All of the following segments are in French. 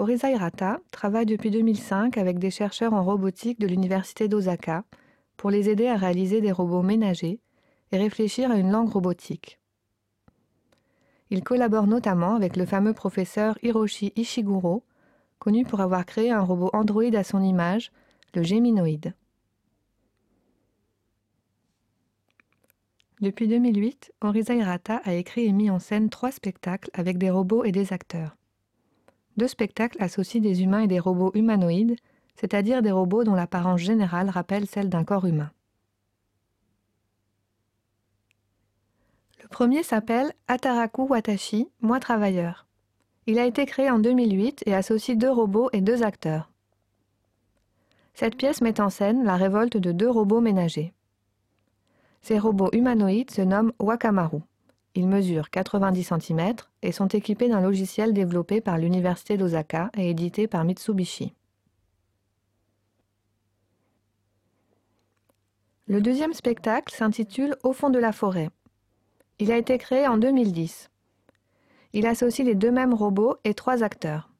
Orisa Hirata travaille depuis 2005 avec des chercheurs en robotique de l'université d'Osaka pour les aider à réaliser des robots ménagers et réfléchir à une langue robotique. Il collabore notamment avec le fameux professeur Hiroshi Ishiguro, connu pour avoir créé un robot Android à son image, le Geminoid. Depuis 2008, Orisa Hirata a écrit et mis en scène trois spectacles avec des robots et des acteurs. Deux spectacles associent des humains et des robots humanoïdes, c'est-à-dire des robots dont l'apparence générale rappelle celle d'un corps humain. Le premier s'appelle Ataraku Watashi, Moi travailleur. Il a été créé en 2008 et associe deux robots et deux acteurs. Cette pièce met en scène la révolte de deux robots ménagers. Ces robots humanoïdes se nomment Wakamaru. Ils mesurent 90 cm et sont équipés d'un logiciel développé par l'université d'Osaka et édité par Mitsubishi. Le deuxième spectacle s'intitule Au fond de la forêt. Il a été créé en 2010. Il associe les deux mêmes robots et trois acteurs.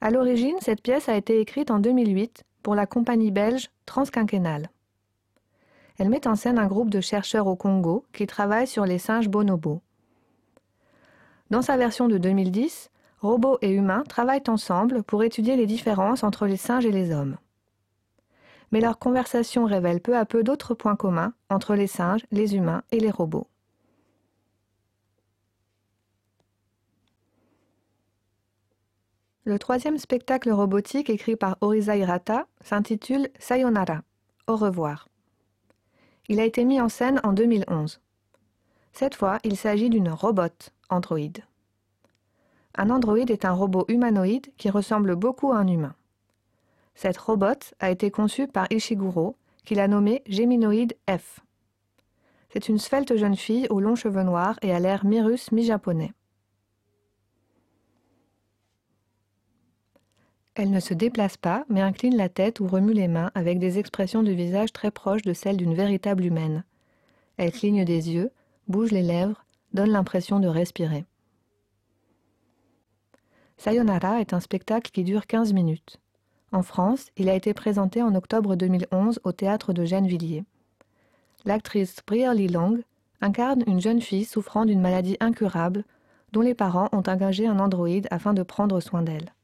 À l'origine, cette pièce a été écrite en 2008 pour la compagnie belge Transquinquennale. Elle met en scène un groupe de chercheurs au Congo qui travaillent sur les singes bonobos. Dans sa version de 2010, robots et humains travaillent ensemble pour étudier les différences entre les singes et les hommes. Mais leur conversation révèle peu à peu d'autres points communs entre les singes, les humains et les robots. Le troisième spectacle robotique écrit par Orisa Hirata s'intitule Sayonara. Au revoir. Il a été mis en scène en 2011. Cette fois, il s'agit d'une robot androïde. Un androïde est un robot humanoïde qui ressemble beaucoup à un humain. Cette robot a été conçue par Ishiguro, qu'il a nommée Geminoid F. C'est une svelte jeune fille aux longs cheveux noirs et à l'air mi-russe mi-japonais. Elle ne se déplace pas, mais incline la tête ou remue les mains avec des expressions de visage très proches de celles d'une véritable humaine. Elle cligne des yeux, bouge les lèvres, donne l'impression de respirer. Sayonara est un spectacle qui dure 15 minutes. En France, il a été présenté en octobre 2011 au théâtre de Gennevilliers. L'actrice Brierly Long incarne une jeune fille souffrant d'une maladie incurable dont les parents ont engagé un androïde afin de prendre soin d'elle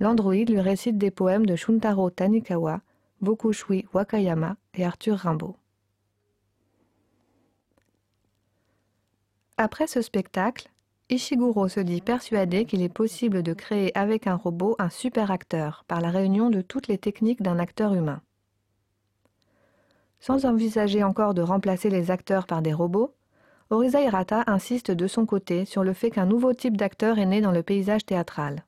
l'androïde lui récite des poèmes de Shuntaro Tanikawa, Bokushui Wakayama et Arthur Rimbaud. Après ce spectacle, Ishiguro se dit persuadé qu'il est possible de créer avec un robot un super acteur par la réunion de toutes les techniques d'un acteur humain. Sans envisager encore de remplacer les acteurs par des robots, Orisa Hirata insiste de son côté sur le fait qu'un nouveau type d'acteur est né dans le paysage théâtral.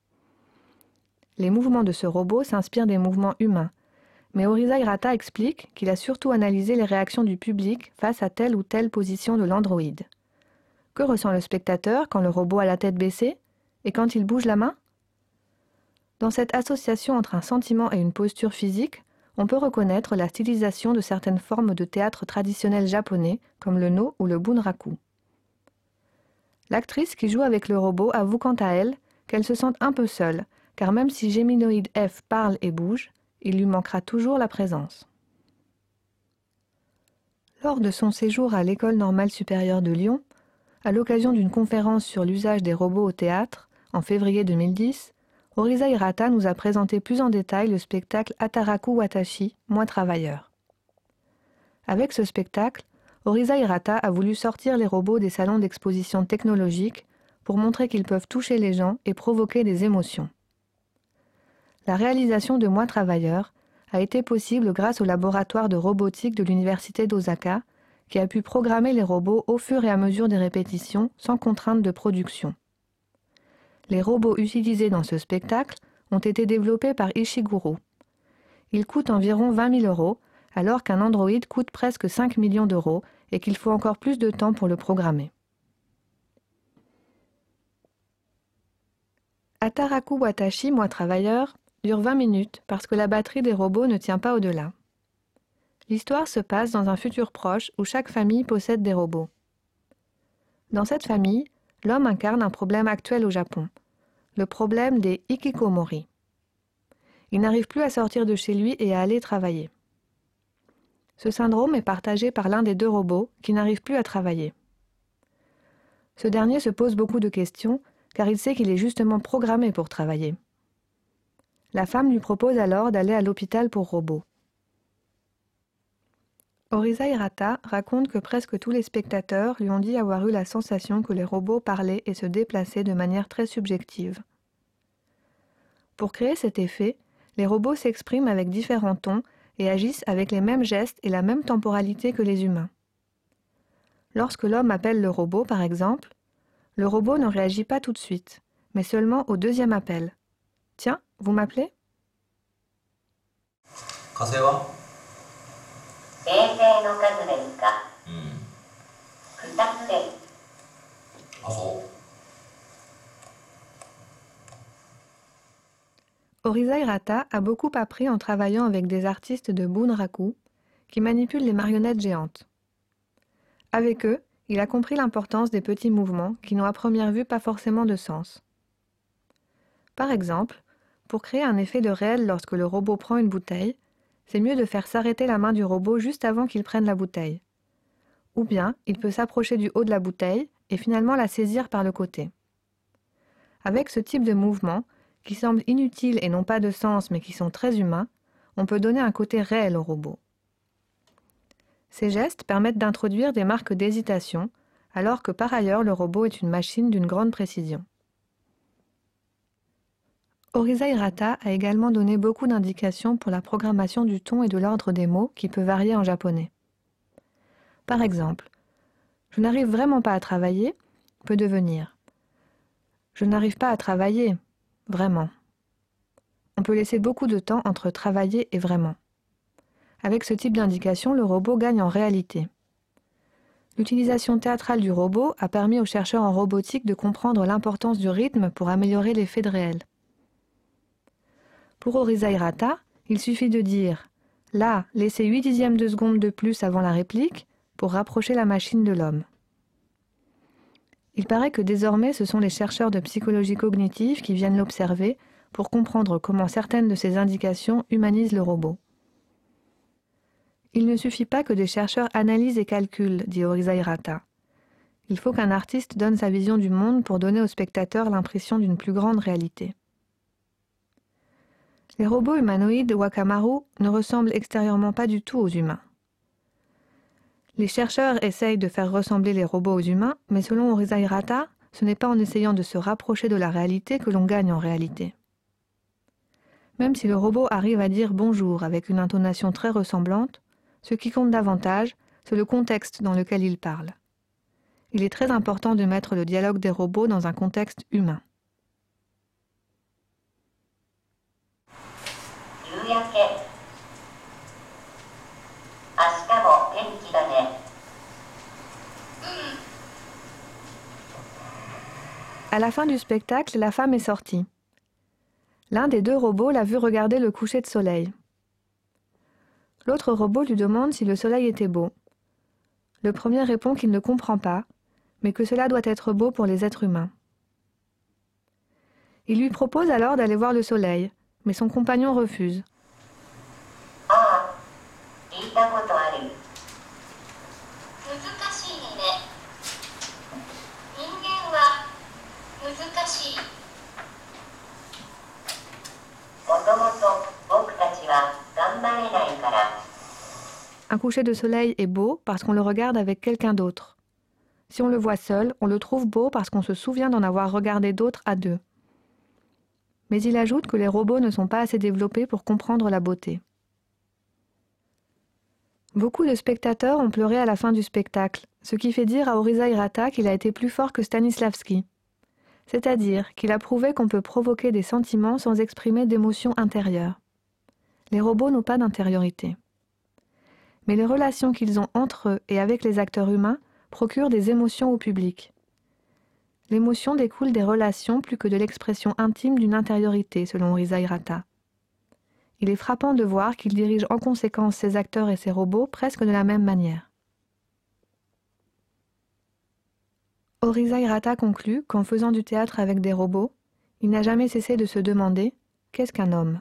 Les mouvements de ce robot s'inspirent des mouvements humains, mais Orisa Hirata explique qu'il a surtout analysé les réactions du public face à telle ou telle position de l'androïde. Que ressent le spectateur quand le robot a la tête baissée et quand il bouge la main? Dans cette association entre un sentiment et une posture physique, on peut reconnaître la stylisation de certaines formes de théâtre traditionnel japonais comme le no ou le bunraku. L'actrice qui joue avec le robot avoue quant à elle qu'elle se sent un peu seule car même si Géminoïde F parle et bouge, il lui manquera toujours la présence. Lors de son séjour à l'École normale supérieure de Lyon, à l'occasion d'une conférence sur l'usage des robots au théâtre, en février 2010, Orisa Hirata nous a présenté plus en détail le spectacle Ataraku Watashi, Moi travailleur. Avec ce spectacle, Orisa Hirata a voulu sortir les robots des salons d'exposition technologique pour montrer qu'ils peuvent toucher les gens et provoquer des émotions. La réalisation de Moi travailleur a été possible grâce au laboratoire de robotique de l'université d'Osaka, qui a pu programmer les robots au fur et à mesure des répétitions sans contrainte de production. Les robots utilisés dans ce spectacle ont été développés par Ishiguro. Ils coûtent environ 20 000 euros, alors qu'un Android coûte presque 5 millions d'euros et qu'il faut encore plus de temps pour le programmer. Ataraku Watashi, moi travailleur, dure 20 minutes parce que la batterie des robots ne tient pas au-delà. L'histoire se passe dans un futur proche où chaque famille possède des robots. Dans cette famille, l'homme incarne un problème actuel au Japon. le problème des ikikomori. Il n'arrive plus à sortir de chez lui et à aller travailler. Ce syndrome est partagé par l'un des deux robots qui n'arrive plus à travailler. Ce dernier se pose beaucoup de questions car il sait qu'il est justement programmé pour travailler. La femme lui propose alors d'aller à l'hôpital pour robots. Orisa Hirata raconte que presque tous les spectateurs lui ont dit avoir eu la sensation que les robots parlaient et se déplaçaient de manière très subjective. Pour créer cet effet, les robots s'expriment avec différents tons et agissent avec les mêmes gestes et la même temporalité que les humains. Lorsque l'homme appelle le robot, par exemple, le robot ne réagit pas tout de suite, mais seulement au deuxième appel. Tiens, vous m'appelez? Orisa Hirata a beaucoup appris en travaillant avec des artistes de Bunraku qui manipulent les marionnettes géantes. Avec eux, il a compris l'importance des petits mouvements qui n'ont à première vue pas forcément de sens. Par exemple, pour créer un effet de réel lorsque le robot prend une bouteille, c'est mieux de faire s'arrêter la main du robot juste avant qu'il prenne la bouteille. Ou bien, il peut s'approcher du haut de la bouteille et finalement la saisir par le côté. Avec ce type de mouvement, qui semblent inutiles et n'ont pas de sens mais qui sont très humains, on peut donner un côté réel au robot. Ces gestes permettent d'introduire des marques d'hésitation, alors que par ailleurs le robot est une machine d'une grande précision. Orisa Hirata a également donné beaucoup d'indications pour la programmation du ton et de l'ordre des mots qui peut varier en japonais. Par exemple, je n'arrive vraiment pas à travailler peut devenir je n'arrive pas à travailler, vraiment. On peut laisser beaucoup de temps entre travailler et vraiment. Avec ce type d'indication, le robot gagne en réalité. L'utilisation théâtrale du robot a permis aux chercheurs en robotique de comprendre l'importance du rythme pour améliorer l'effet de réel. Pour Orisa Hirata, il suffit de dire Là, laissez 8 dixièmes de seconde de plus avant la réplique pour rapprocher la machine de l'homme. Il paraît que désormais ce sont les chercheurs de psychologie cognitive qui viennent l'observer pour comprendre comment certaines de ces indications humanisent le robot. Il ne suffit pas que des chercheurs analysent et calculent, dit Orisa Hirata. Il faut qu'un artiste donne sa vision du monde pour donner au spectateur l'impression d'une plus grande réalité. Les robots humanoïdes Wakamaru ne ressemblent extérieurement pas du tout aux humains. Les chercheurs essayent de faire ressembler les robots aux humains, mais selon Orisa Hirata, ce n'est pas en essayant de se rapprocher de la réalité que l'on gagne en réalité. Même si le robot arrive à dire bonjour avec une intonation très ressemblante, ce qui compte davantage, c'est le contexte dans lequel il parle. Il est très important de mettre le dialogue des robots dans un contexte humain. À la fin du spectacle, la femme est sortie. L'un des deux robots l'a vu regarder le coucher de soleil. L'autre robot lui demande si le soleil était beau. Le premier répond qu'il ne comprend pas, mais que cela doit être beau pour les êtres humains. Il lui propose alors d'aller voir le soleil, mais son compagnon refuse. Un coucher de soleil est beau parce qu'on le regarde avec quelqu'un d'autre. Si on le voit seul, on le trouve beau parce qu'on se souvient d'en avoir regardé d'autres à deux. Mais il ajoute que les robots ne sont pas assez développés pour comprendre la beauté. Beaucoup de spectateurs ont pleuré à la fin du spectacle, ce qui fait dire à Orisa Hirata qu'il a été plus fort que Stanislavski c'est-à-dire qu'il a prouvé qu'on peut provoquer des sentiments sans exprimer d'émotions intérieures. Les robots n'ont pas d'intériorité. Mais les relations qu'ils ont entre eux et avec les acteurs humains procurent des émotions au public. L'émotion découle des relations plus que de l'expression intime d'une intériorité, selon Risa Hirata. Il est frappant de voir qu'il dirige en conséquence ses acteurs et ses robots presque de la même manière. Orisa Hirata conclut qu'en faisant du théâtre avec des robots, Il n'a jamais cessé de se demander Qu'est-ce qu'un homme?